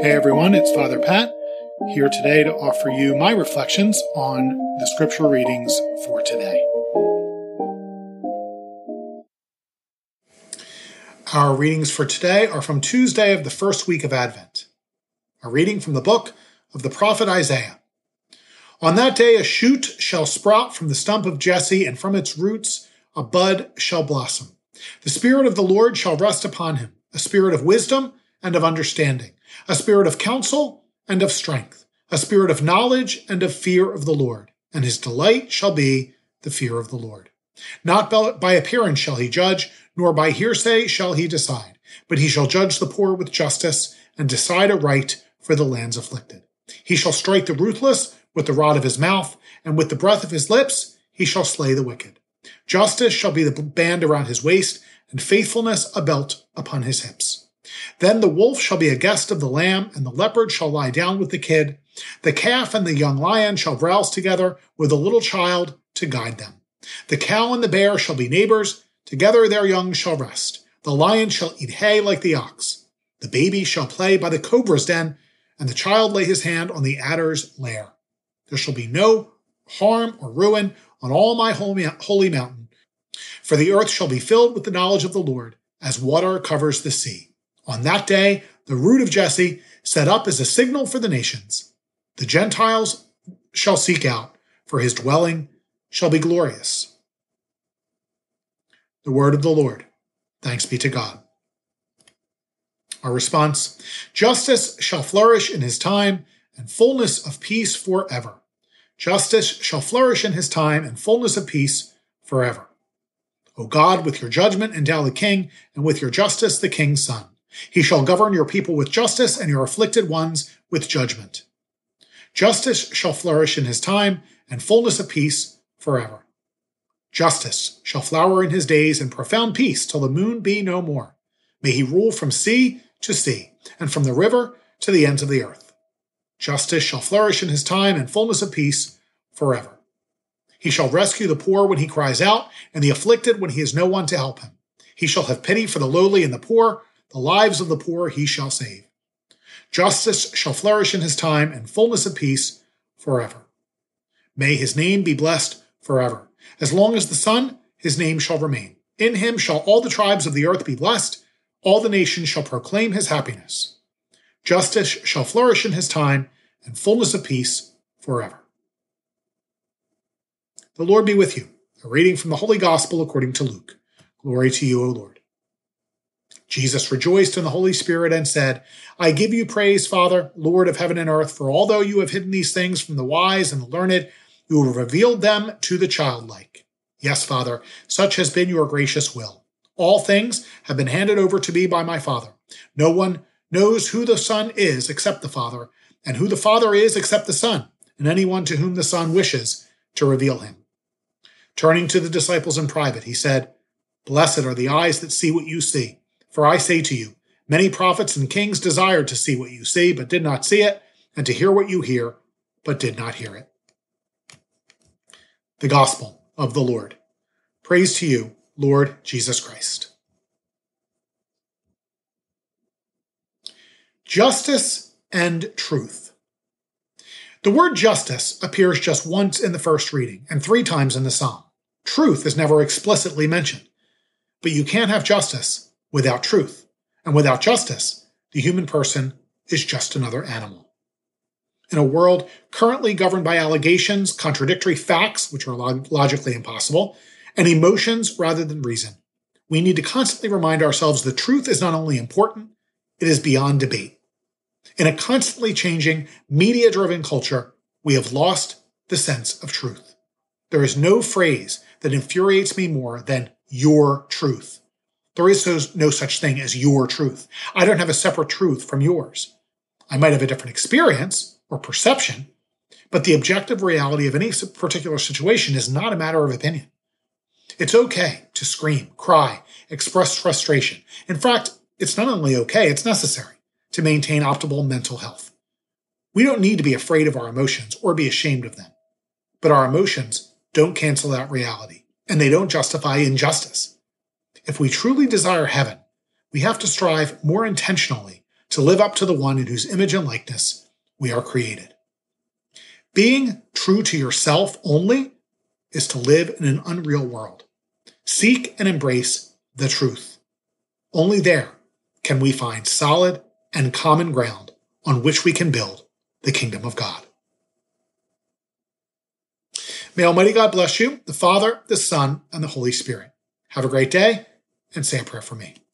Hey everyone, it's Father Pat here today to offer you my reflections on the scripture readings for today. Our readings for today are from Tuesday of the first week of Advent. A reading from the book of the prophet Isaiah. On that day, a shoot shall sprout from the stump of Jesse, and from its roots a bud shall blossom. The Spirit of the Lord shall rest upon him, a spirit of wisdom and of understanding, a spirit of counsel and of strength, a spirit of knowledge and of fear of the Lord. And his delight shall be the fear of the Lord. Not by appearance shall he judge, nor by hearsay shall he decide, but he shall judge the poor with justice and decide aright for the land's afflicted. He shall strike the ruthless with the rod of his mouth, and with the breath of his lips he shall slay the wicked. Justice shall be the band around his waist, and faithfulness a belt upon his hips. Then the wolf shall be a guest of the lamb, and the leopard shall lie down with the kid. The calf and the young lion shall browse together with a little child to guide them. The cow and the bear shall be neighbors, together their young shall rest. The lion shall eat hay like the ox. The baby shall play by the cobra's den, and the child lay his hand on the adder's lair. There shall be no harm or ruin on all my holy mountain, for the earth shall be filled with the knowledge of the Lord, as water covers the sea. On that day, the root of Jesse, set up as a signal for the nations. The Gentiles shall seek out, for his dwelling shall be glorious. The word of the Lord. Thanks be to God. Our response Justice shall flourish in his time, and fullness of peace forever. Justice shall flourish in his time, and fullness of peace forever. O God, with your judgment endow the king, and with your justice the king's son. He shall govern your people with justice, and your afflicted ones with judgment. Justice shall flourish in his time, and fullness of peace forever. Justice shall flower in his days, and profound peace till the moon be no more. May he rule from sea to sea, and from the river to the ends of the earth. Justice shall flourish in his time, and fullness of peace forever. He shall rescue the poor when he cries out, and the afflicted when he has no one to help him. He shall have pity for the lowly and the poor, the lives of the poor he shall save. Justice shall flourish in his time, and fullness of peace forever. May his name be blessed forever. As long as the sun, his name shall remain. In him shall all the tribes of the earth be blessed all the nations shall proclaim his happiness. Justice shall flourish in his time, and fullness of peace forever. The Lord be with you. A reading from the Holy Gospel according to Luke. Glory to you, O Lord. Jesus rejoiced in the Holy Spirit and said, I give you praise, Father, Lord of heaven and earth, for although you have hidden these things from the wise and the learned, you have revealed them to the childlike. Yes, Father, such has been your gracious will. All things have been handed over to me by my Father. No one knows who the Son is except the Father, and who the Father is except the Son, and anyone to whom the Son wishes to reveal him. Turning to the disciples in private, he said, Blessed are the eyes that see what you see. For I say to you, many prophets and kings desired to see what you see, but did not see it, and to hear what you hear, but did not hear it. The Gospel of the Lord. Praise to you, Lord Jesus Christ. Justice and truth. The word justice appears just once in the first reading and three times in the psalm. Truth is never explicitly mentioned. But you can't have justice without truth. And without justice, the human person is just another animal. In a world currently governed by allegations, contradictory facts, which are log- logically impossible, and emotions rather than reason. We need to constantly remind ourselves the truth is not only important, it is beyond debate. In a constantly changing, media driven culture, we have lost the sense of truth. There is no phrase that infuriates me more than your truth. There is no such thing as your truth. I don't have a separate truth from yours. I might have a different experience or perception, but the objective reality of any particular situation is not a matter of opinion. It's okay to scream, cry, express frustration. In fact, it's not only okay, it's necessary to maintain optimal mental health. We don't need to be afraid of our emotions or be ashamed of them. But our emotions don't cancel out reality, and they don't justify injustice. If we truly desire heaven, we have to strive more intentionally to live up to the one in whose image and likeness we are created. Being true to yourself only is to live in an unreal world. Seek and embrace the truth. Only there can we find solid and common ground on which we can build the kingdom of God. May Almighty God bless you, the Father, the Son, and the Holy Spirit. Have a great day and say a prayer for me.